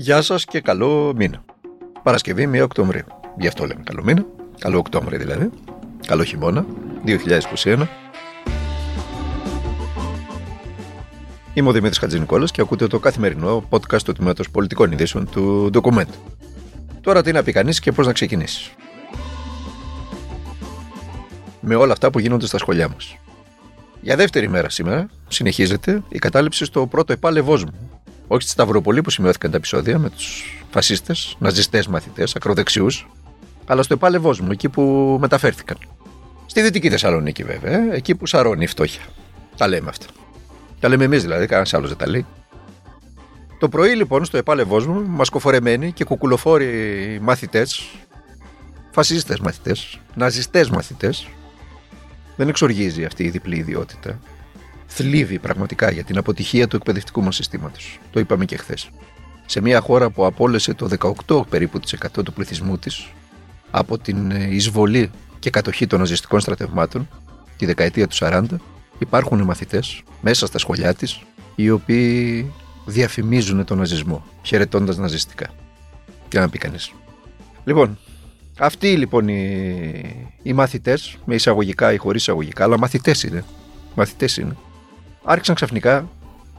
Γεια σας και καλό μήνα. Παρασκευή 1 Οκτωβρίου. Γι' αυτό λέμε καλό μήνα. Καλό Οκτώβριο δηλαδή. Καλό χειμώνα. 2021. Είμαι ο Δημήτρης Χατζηνικόλας και ακούτε το καθημερινό podcast του Τμήματος Πολιτικών Ειδήσεων του Document. Τώρα τι να πει κανείς και πώς να ξεκινήσεις. Με όλα αυτά που γίνονται στα σχολιά μας. Για δεύτερη μέρα σήμερα συνεχίζεται η κατάληψη στο πρώτο επάλευό μου όχι στη Σταυροπολή που σημειώθηκαν τα επεισόδια με τους φασίστες, ναζιστές μαθητές, ακροδεξιούς, αλλά στο επάλευός μου, εκεί που μεταφέρθηκαν. Στη Δυτική Θεσσαλονίκη, βέβαια, εκεί που σαρώνει η φτώχεια. Τα λέμε αυτά. Τα λέμε εμείς δηλαδή, κανένας άλλος δεν τα λέει. Το πρωί λοιπόν στο επάλευός μου, μασκοφορεμένοι και κουκουλοφόροι μαθητές, φασίστες μαθητές, ναζιστές μαθητές, δεν εξοργίζει αυτή η διπλή ιδιότητα θλίβει πραγματικά για την αποτυχία του εκπαιδευτικού μας συστήματος. Το είπαμε και χθες. Σε μια χώρα που απόλυσε το 18 περίπου της 100 του πληθυσμού της από την ε, εισβολή και κατοχή των ναζιστικών στρατευμάτων τη δεκαετία του 40, υπάρχουν μαθητές μέσα στα σχολιά της οι οποίοι διαφημίζουν τον ναζισμό, χαιρετώντας ναζιστικά. Τι να πει κανείς. Λοιπόν, αυτοί λοιπόν οι, οι μαθητές, με εισαγωγικά ή χωρίς εισαγωγικά, αλλά μαθητές είναι. Μαθητές είναι άρχισαν ξαφνικά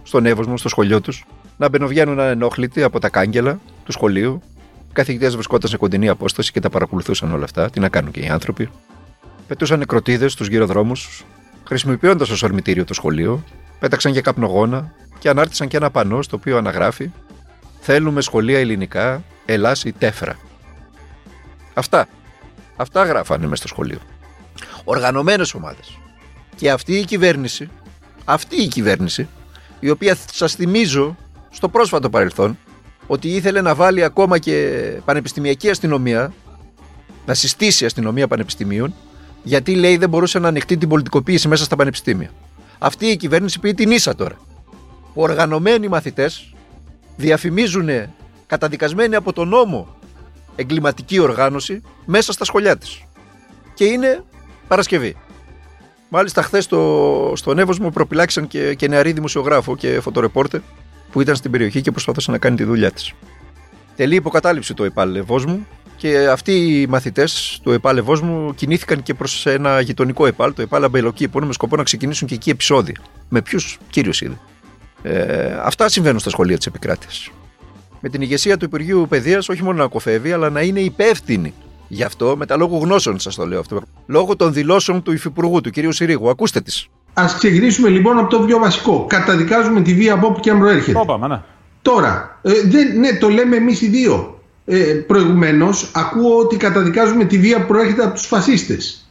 στον Εύωσμο, στο σχολείο τους, να μπαινοβγαίνουν ανενόχλητοι από τα κάγκελα του σχολείου. Οι καθηγητές βρισκόταν σε κοντινή απόσταση και τα παρακολουθούσαν όλα αυτά. Τι να κάνουν και οι άνθρωποι. Πετούσαν νεκροτίδες στους γύρω δρόμους, χρησιμοποιώντας ως ορμητήριο το σχολείο, πέταξαν για καπνογόνα και ανάρτησαν και ένα πανό στο οποίο αναγράφει Θέλουμε σχολεία ελληνικά, Ελλάς ή τέφρα. Αυτά. Αυτά γράφανε μέσα στο σχολείο. Οργανωμένες ομάδες. Και αυτή η κυβέρνηση αυτή η κυβέρνηση, η οποία σας θυμίζω στο πρόσφατο παρελθόν ότι ήθελε να βάλει ακόμα και πανεπιστημιακή αστυνομία, να συστήσει αστυνομία πανεπιστημίων, γιατί λέει δεν μπορούσε να ανοιχτεί την πολιτικοποίηση μέσα στα πανεπιστήμια. Αυτή η κυβέρνηση πει την ίσα τώρα. Που οργανωμένοι μαθητές διαφημίζουν καταδικασμένοι από τον νόμο εγκληματική οργάνωση μέσα στα σχολιά της. Και είναι Παρασκευή. Μάλιστα, χθες στο, στον Εύωσμο προπυλάξαν και, και νεαρή δημοσιογράφο και φωτορεπόρτε που ήταν στην περιοχή και προσπαθούσε να κάνει τη δουλειά της. Τελεί υποκατάληψη το επάλευός μου και αυτοί οι μαθητές του επάλευός μου κινήθηκαν και προς ένα γειτονικό επάλ, το επάλ Αμπελοκή, που είναι με σκοπό να ξεκινήσουν και εκεί επεισόδια. Με ποιους; Κύριος είδε. Ε, αυτά συμβαίνουν στα σχολεία της επικράτειας. Με την ηγεσία του Υπουργείου Παιδείας όχι μόνο να κοφεύει, αλλά να είναι υπεύθυνη Γι' αυτό, με τα λόγω γνώσεων σας το λέω αυτό. Λόγω των δηλώσεων του Υφυπουργού, του κ. Συρίγου. Ακούστε τις. Α ξεκινήσουμε λοιπόν από το πιο βασικό. Καταδικάζουμε τη βία από όπου και αν προέρχεται. Όπα, ναι. Τώρα, ε, δεν, ναι, το λέμε εμείς οι δύο. Ε, Προηγουμένως, ακούω ότι καταδικάζουμε τη βία που προέρχεται από τους φασίστες.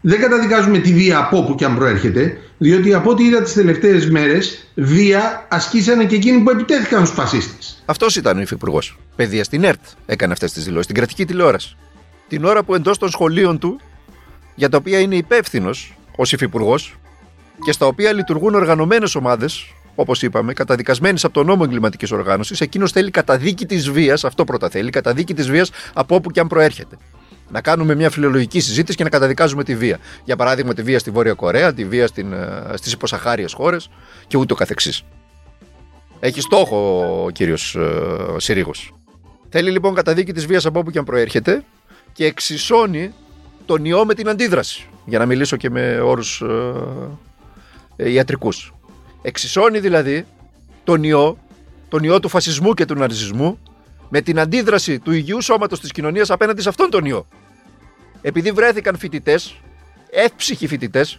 Δεν καταδικάζουμε τη βία από όπου και αν προέρχεται, διότι από ό,τι είδα τις τελευταίες μέρες, βία ασκήσανε και εκείνοι που επιτέθηκαν στου φασίστες. Αυτός ήταν ο Υφυπουργός. Παιδεία στην ΕΡΤ έκανε αυτές τις δηλώσεις, στην κρατική τηλεόραση την ώρα που εντός των σχολείων του, για τα οποία είναι υπεύθυνος ως υφυπουργός και στα οποία λειτουργούν οργανωμένες ομάδες, όπως είπαμε, καταδικασμένες από τον νόμο εγκληματικής οργάνωσης, εκείνος θέλει καταδίκη της βίας, αυτό πρώτα θέλει, καταδίκη της βίας από όπου και αν προέρχεται. Να κάνουμε μια φιλολογική συζήτηση και να καταδικάζουμε τη βία. Για παράδειγμα, τη βία στη Βόρεια Κορέα, τη βία ε, στις υποσαχάριες χώρες και ούτω καθεξής. Έχει στόχο ο κύριος ε, Συρίγος. Θέλει λοιπόν καταδίκη της βίας από όπου και αν προέρχεται και εξισώνει τον ιό με την αντίδραση. Για να μιλήσω και με όρους ε, ε, ιατρικούς. Εξισώνει δηλαδή τον ιό, τον ιό του φασισμού και του ναρσισμού με την αντίδραση του υγιού σώματος της κοινωνίας απέναντι σε αυτόν τον ιό. Επειδή βρέθηκαν φοιτητές, εύψυχοι φοιτητές,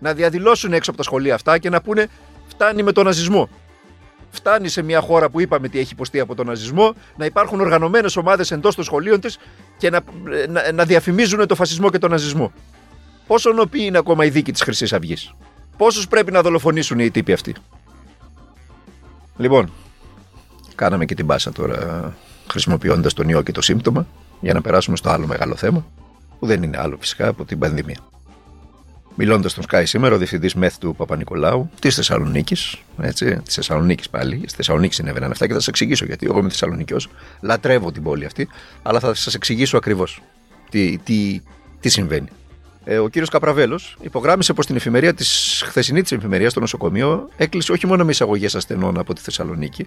να διαδηλώσουν έξω από τα σχολεία αυτά και να πούνε φτάνει με τον ναζισμό φτάνει σε μια χώρα που είπαμε τι έχει υποστεί από τον ναζισμό, να υπάρχουν οργανωμένες ομάδες εντός των σχολείων της και να, να, να διαφημίζουν το φασισμό και τον ναζισμό. Πόσο νοπή είναι ακόμα η δίκη της Χρυσής Αυγής; Πόσους πρέπει να δολοφονήσουν οι τύποι αυτοί; Λοιπόν, κάναμε και την πάσα τώρα χρησιμοποιώντας τον ιό και το σύμπτωμα για να περάσουμε στο άλλο μεγάλο θέμα, που δεν είναι άλλο φυσικά από την πανδημία. Μιλώντας στον Sky σήμερα, ο διευθυντής ΜΕΘ του Παπα-Νικολάου της Θεσσαλονίκης, έτσι, της Θεσσαλονίκης πάλι, στη Θεσσαλονίκης συνέβαιναν αυτά και θα σας εξηγήσω γιατί. Εγώ είμαι Θεσσαλονικιό, λατρεύω την πόλη αυτή, αλλά θα σας εξηγήσω ακριβώς τι, τι, τι συμβαίνει. Ε, ο κύριος Καπραβέλος υπογράμμισε πως την εφημερία της χθεσινή της εφημερίας στο νοσοκομείο έκλεισε όχι μόνο με εισαγωγές ασθενών από τη Θεσσαλονίκη,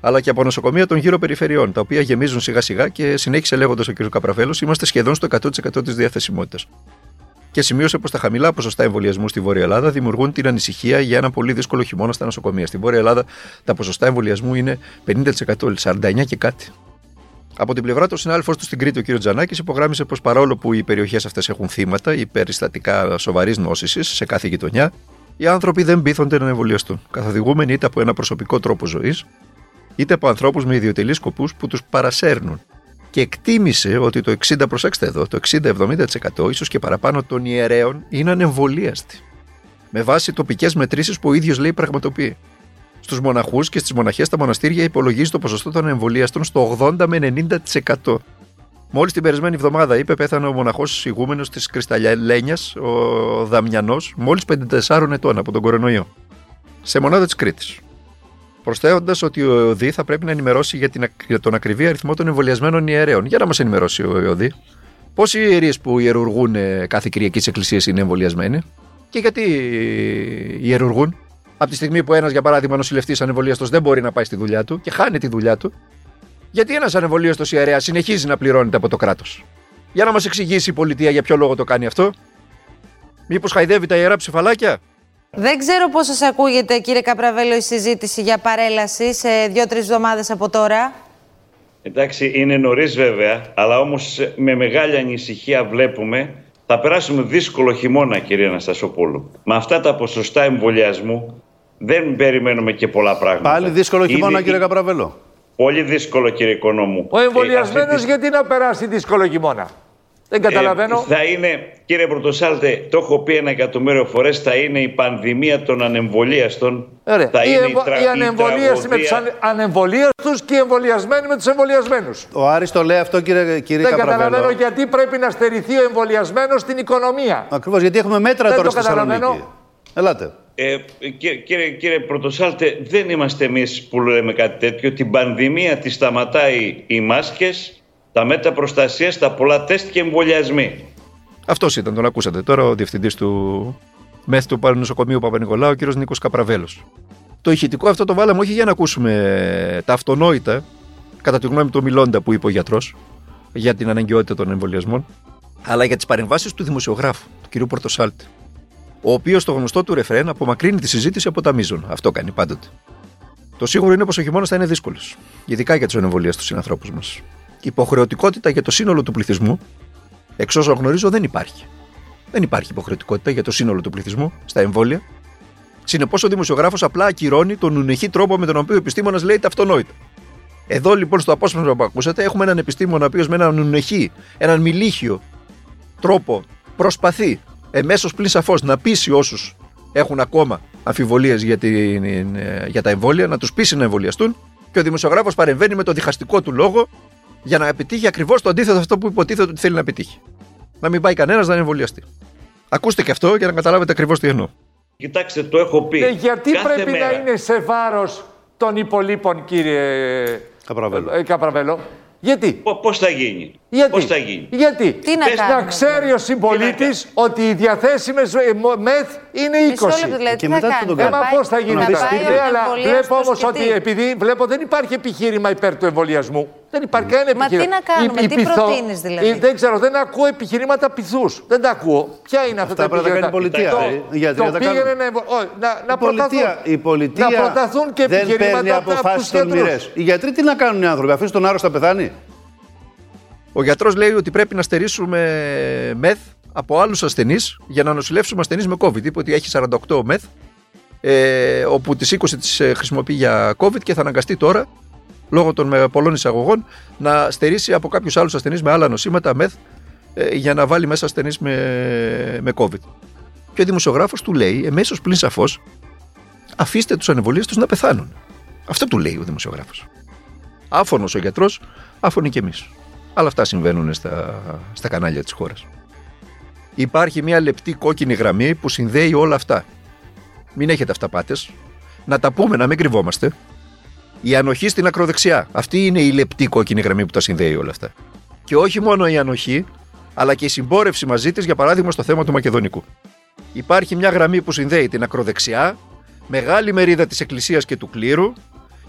αλλά και από νοσοκομεία των γύρω περιφερειών, τα οποία γεμίζουν σιγά σιγά και συνέχισε λέγοντας ο κ. Καπραφέλο, είμαστε σχεδόν στο 100% της διαθεσιμότητας. Και σημείωσε πως τα χαμηλά ποσοστά εμβολιασμού στη Βόρεια Ελλάδα δημιουργούν την ανησυχία για ένα πολύ δύσκολο χειμώνα στα νοσοκομεία. Στη Βόρεια Ελλάδα τα ποσοστά εμβολιασμού είναι 50%, 49 και κάτι. Από την πλευρά του, ο συνάδελφο του στην Κρήτη, ο κ. Τζανάκης, υπογράμμισε πως παρόλο που οι περιοχές αυτές έχουν θύματα ή περιστατικά σοβαρής νόσησης σε κάθε γειτονιά, οι άνθρωποι δεν πείθονται να εμβολιαστούν, καθοδηγούμενοι είτε από ένα προσωπικό τρόπο ζωής, είτε από ανθρώπους με ιδιωτελείς σκοπούς που τους παρασέρνουν. Και εκτίμησε ότι το 60, προσέξτε εδώ, το 60-70% ίσως και παραπάνω των ιερέων είναι ανεμβολίαστοι. Με βάση τοπικές μετρήσεις που ο ίδιος λέει πραγματοποιεί. Στους μοναχούς και στις μοναχές στα μοναστήρια υπολογίζει το ποσοστό των εμβολίαστων στο 80 με 90%. Μόλις την περασμένη εβδομάδα είπε, πέθανε ο μοναχός ηγούμενος της Κρυσταλλιαλένια, ο Δαμιανός, μόλις 54 ετών από τον κορονοϊό. Σε μονάδα της Κρήτης. Προσθέτοντα ότι ο ΕΟΔΗ θα πρέπει να ενημερώσει για, την, για τον ακριβή αριθμό των εμβολιασμένων ιερέων. Για να μας ενημερώσει ο ΕΟΔΗ. Πόσοι ιερείς που ιερουργούν κάθε Κυριακή τη Εκκλησία είναι εμβολιασμένοι και γιατί ιερουργούν. Από τη στιγμή που ένας, για παράδειγμα, νοσηλευτής ανεμβολίαστος δεν μπορεί να πάει στη δουλειά του και χάνει τη δουλειά του, γιατί ένας ανεμβολίαστος ιερέας συνεχίζει να πληρώνεται από το κράτος; Για να μας εξηγήσει η πολιτεία για ποιο λόγο το κάνει αυτό. Μήπως χαϊδεύει τα ιερά ψηφαλάκια; Δεν ξέρω πώς σας ακούγεται, κύριε Καπραβέλο, η συζήτηση για παρέλαση σε δύο-τρεις εβδομάδες από τώρα. Εντάξει, είναι νωρίς βέβαια, αλλά όμως με μεγάλη ανησυχία βλέπουμε θα περάσουμε δύσκολο χειμώνα, κύριε Αναστασοπούλου. Με αυτά τα ποσοστά εμβολιασμού δεν περιμένουμε και πολλά πράγματα. Πάλι δύσκολο χειμώνα, κύριε Καπραβέλο. Πολύ δύσκολο, κύριε Οικονόμου. Ο εμβολιασμένος γιατί να περάσει δύσκολο χειμώνα; Δεν καταλαβαίνω. Ε, θα είναι, κύριε Πρωτοσάλτε, το έχω πει ένα εκατομμύριο φορές, θα είναι η πανδημία των ανεμβολίαστων. Ωραία. Θα η, είναι εμβο... η, τρα... η ανεμβολίαση με τους ανε... ανεμβολίαστους και οι εμβολιασμένοι με τους εμβολιασμένους. Ο Άρης το λέει αυτό, κύριε, κύριε Δεν Καπραβέλο. καταλαβαίνω γιατί πρέπει να στερηθεί ο εμβολιασμένος στην οικονομία. Ακριβώς, γιατί έχουμε μέτρα Δεν τώρα το στη Θεσσαλονίκη. καταλαβαίνω. Ελάτε. Ε, κύριε, κύριε, κύριε Πρωτοσάλτε, δεν είμαστε εμείς που λέμε κάτι τέτοιο. Την πανδημία τη σταματάει οι μάσκες, τα μέτρα προστασίας, τα πολλά τεστ και εμβολιασμοί. Αυτός ήταν, τον ακούσατε τώρα, ο διευθυντής του ΜΕΘ του Παρανοσοκομείου Παπα-Νικολάου, ο κ. Νίκος Καπραβέλος. Το ηχητικό αυτό το βάλαμε όχι για να ακούσουμε τα αυτονόητα, κατά τη γνώμη του Μιλώντα που είπε ο γιατρός, για την αναγκαιότητα των εμβολιασμών, αλλά για τις παρεμβάσεις του δημοσιογράφου, του κ. Πορτοσάλτη, ο οποίος στο γνωστό του ρεφρέν απομακρύνει τη συζήτηση από τα μείζων. Αυτό κάνει πάντοτε. Το σίγουρο είναι πως ο χειμώνας θα είναι δύσκολος, ειδικά για τους ανεμβολίαστου συνανθρώπου μας. Υποχρεωτικότητα για το σύνολο του πληθυσμού, εξ όσων γνωρίζω, δεν υπάρχει. Δεν υπάρχει υποχρεωτικότητα για το σύνολο του πληθυσμού στα εμβόλια. Συνεπώς, ο δημοσιογράφος απλά ακυρώνει τον ουνεχή τρόπο με τον οποίο ο επιστήμονας λέει τα αυτονόητα. Εδώ λοιπόν στο απόσπασμα που ακούσατε έχουμε έναν επιστήμονα ο οποίος με έναν ουνεχή, έναν μιλίχιο τρόπο προσπαθεί εμέσως πλην σαφώς να πείσει όσους έχουν ακόμα αμφιβολίες για, την, για τα εμβόλια, να τους πείσει να εμβολιαστούν και ο δημοσιογράφος παρεμβαίνει με το διχαστικό του λόγο για να επιτύχει ακριβώς το αντίθετο αυτό που υποτίθεται ότι θέλει να πετύχει. Να μην πάει κανένας να εμβολιαστεί. Ακούστε και αυτό για να καταλάβετε ακριβώς τι εννοώ. Κοιτάξτε, το έχω πει. Ε, γιατί Κάθε πρέπει μέρα. να είναι σε βάρος των υπολείπων, κύριε Καπραβέλο. ε, Καπραβέλο. Γιατί; Πώς θα γίνει; Γιατί; Πώς θα γίνει; Γιατί; Τι να Πες κάνουμε, να ξέρει ο δηλαδή. συμπολίτης ότι οι διαθέσιμες μεθ είναι 20. Μισό λεπτό, δηλαδή, Και τι μετά θα τι θα τον κάνει. Ε, μα κάνει. πώς θα γίνει Να αυτό. πεις τι Ναι, αλλά εμβολιάστος βλέπω όμως και ότι τι. επειδή βλέπω δεν υπάρχει επιχείρημα υπέρ του εμβολιασμού. Δεν υπάρχει κανένα Μα τι επιχείρημα. να κάνουμε, Η- η τι πειθό- προτείνεις δηλαδή; η- Δεν ξέρω, δεν ακούω επιχειρήματα πειθού. Δεν τα ακούω. Ποια είναι αυτά, Αυτά τα πρέπει να τα κάνει η επιχειρήματα; πολιτεία, Το- ε, οι γιατροί το να τα πήγαινε κάνουν. να, εμβο- όχι, να, να η πολιτεία, προταθούν. η πολιτεία να προταθούν και δεν παίρνει επιχειρήματα από αποφάσεις τους των γιατρούς. μοιρές. Οι γιατροί τι να κάνουν οι άνθρωποι, αφήσουν τον άρρωστο να πεθάνει; Ο γιατρός λέει ότι πρέπει να στερήσουμε μεθ από άλλους ασθενείς για να νοσηλεύσουμε ασθενείς με COVID. Είπε ότι έχει 48 μεθ, ε, όπου τις 20 τις χρησιμοποιεί για COVID και θα αναγκαστεί τώρα, λόγω των με- πολλών εισαγωγών, να στερήσει από κάποιους άλλους ασθενείς με άλλα νοσήματα μεθ ε, για να βάλει μέσα ασθενείς με, με COVID. Και ο δημοσιογράφος του λέει, εμέσως πλην σαφώς, αφήστε τους ανεβολίε τους να πεθάνουν. Αυτό του λέει ο δημοσιογράφος. Άφωνος ο γιατρός, άφωνοι κι εμείς. Αλλά αυτά συμβαίνουν στα, στα κανάλια της χώρας. Υπάρχει μια λεπτή κόκκινη γραμμή που συνδέει όλα αυτά. Μην έχετε αυταπάτες. Να τα πούμε, να μην κρυβόμαστε. Η ανοχή στην ακροδεξιά. Αυτή είναι η λεπτή κόκκινη γραμμή που τα συνδέει όλα αυτά. Και όχι μόνο η ανοχή, αλλά και η συμπόρευση μαζί της, για παράδειγμα, στο θέμα του Μακεδονικού. Υπάρχει μια γραμμή που συνδέει την ακροδεξιά, μεγάλη μερίδα της Εκκλησίας και του κλήρου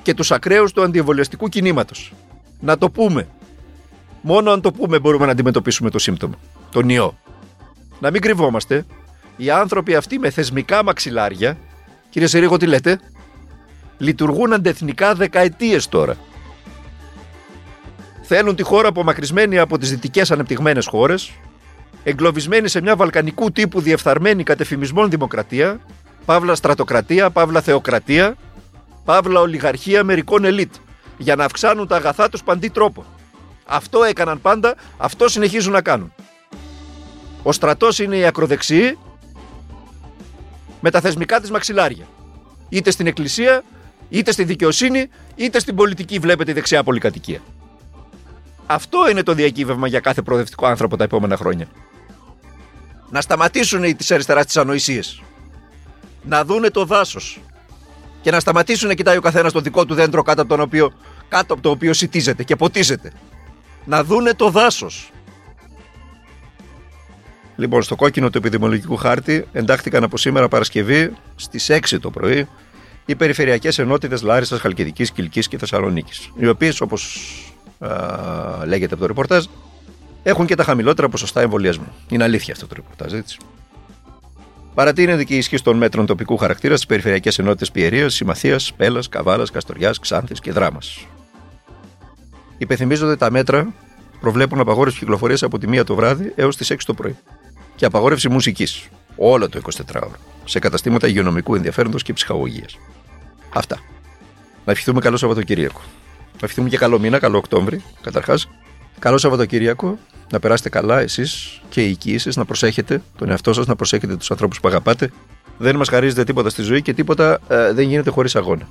και τους ακραίους του αντιεμβολιαστικού κινήματος. Να το πούμε. Μόνο αν το πούμε μπορούμε να αντιμετωπίσουμε το σύμπτωμα. Τον ιό. Να μην κρυβόμαστε. Οι άνθρωποι αυτοί με θεσμικά μαξιλάρια, κύριε Σερίγο τι λέτε, λειτουργούν αντεθνικά δεκαετίες τώρα. Θέλουν τη χώρα απομακρυσμένη από τις δυτικές ανεπτυγμένες χώρες, εγκλωβισμένη σε μια βαλκανικού τύπου διεφθαρμένη κατεφημισμών δημοκρατία, παύλα στρατοκρατία, παύλα θεοκρατία, παύλα ολιγαρχία μερικών ελίτ, για να αυξάνουν τα αγαθά τους παντή τρόπο. Αυτό έκαναν πάντα, αυτό συνεχίζουν να κάνουν. Ο στρατός είναι η ακροδεξιή με τα θεσμικά της μαξιλάρια. Είτε στην εκκλησία, είτε στη δικαιοσύνη, είτε στην πολιτική βλέπετε η δεξιά πολυκατοικία. Αυτό είναι το διακύβευμα για κάθε προοδευτικό άνθρωπο τα επόμενα χρόνια. Να σταματήσουν οι της αριστεράς τις ανοησίες. Να δούνε το δάσος. Και να σταματήσουν να κοιτάει ο καθένας το δικό του δέντρο κάτω από, τον οποίο, κάτω από το οποίο σιτίζεται και ποτίζεται. Να δούνε το δάσος. Λοιπόν, στο κόκκινο του επιδημιολογικού χάρτη εντάχθηκαν από σήμερα Παρασκευή στις 6 το πρωί οι περιφερειακές ενότητες Λάρισας, Χαλκιδικής, Κυλκής και Θεσσαλονίκης. Οι οποίες, όπως λέγεται από το ρεπορτάζ, έχουν και τα χαμηλότερα ποσοστά εμβολιασμού. Είναι αλήθεια αυτό το ρεπορτάζ, έτσι. Παρατείνεται και η ισχύ των μέτρων τοπικού χαρακτήρα στις περιφερειακές ενότητες Πιερίας, Συμμαθίας, Πέλας, Καβάλας, Καστοριάς, Ξάνθης και Δράμας. Υπενθυμίζονται τα μέτρα προβλέπουν απαγόρευση κυκλοφορίας από τη 1 το βράδυ έως τις 6 το πρωί. Και απαγόρευση μουσικής όλο το 24ωρο σε καταστήματα υγειονομικού ενδιαφέροντος και ψυχαγωγίας. Αυτά. Να ευχηθούμε καλό Σαββατοκύριακο. Να ευχηθούμε και καλό μήνα, καλό Οκτώβρη, καταρχάς. Καλό Σαββατοκύριακο. Να περάσετε καλά εσείς και οι οικοί σας, να προσέχετε τον εαυτό σας, να προσέχετε τους ανθρώπους που αγαπάτε. Δεν μας χαρίζετε τίποτα στη ζωή και τίποτα ε, δεν γίνεται χωρίς αγώνα.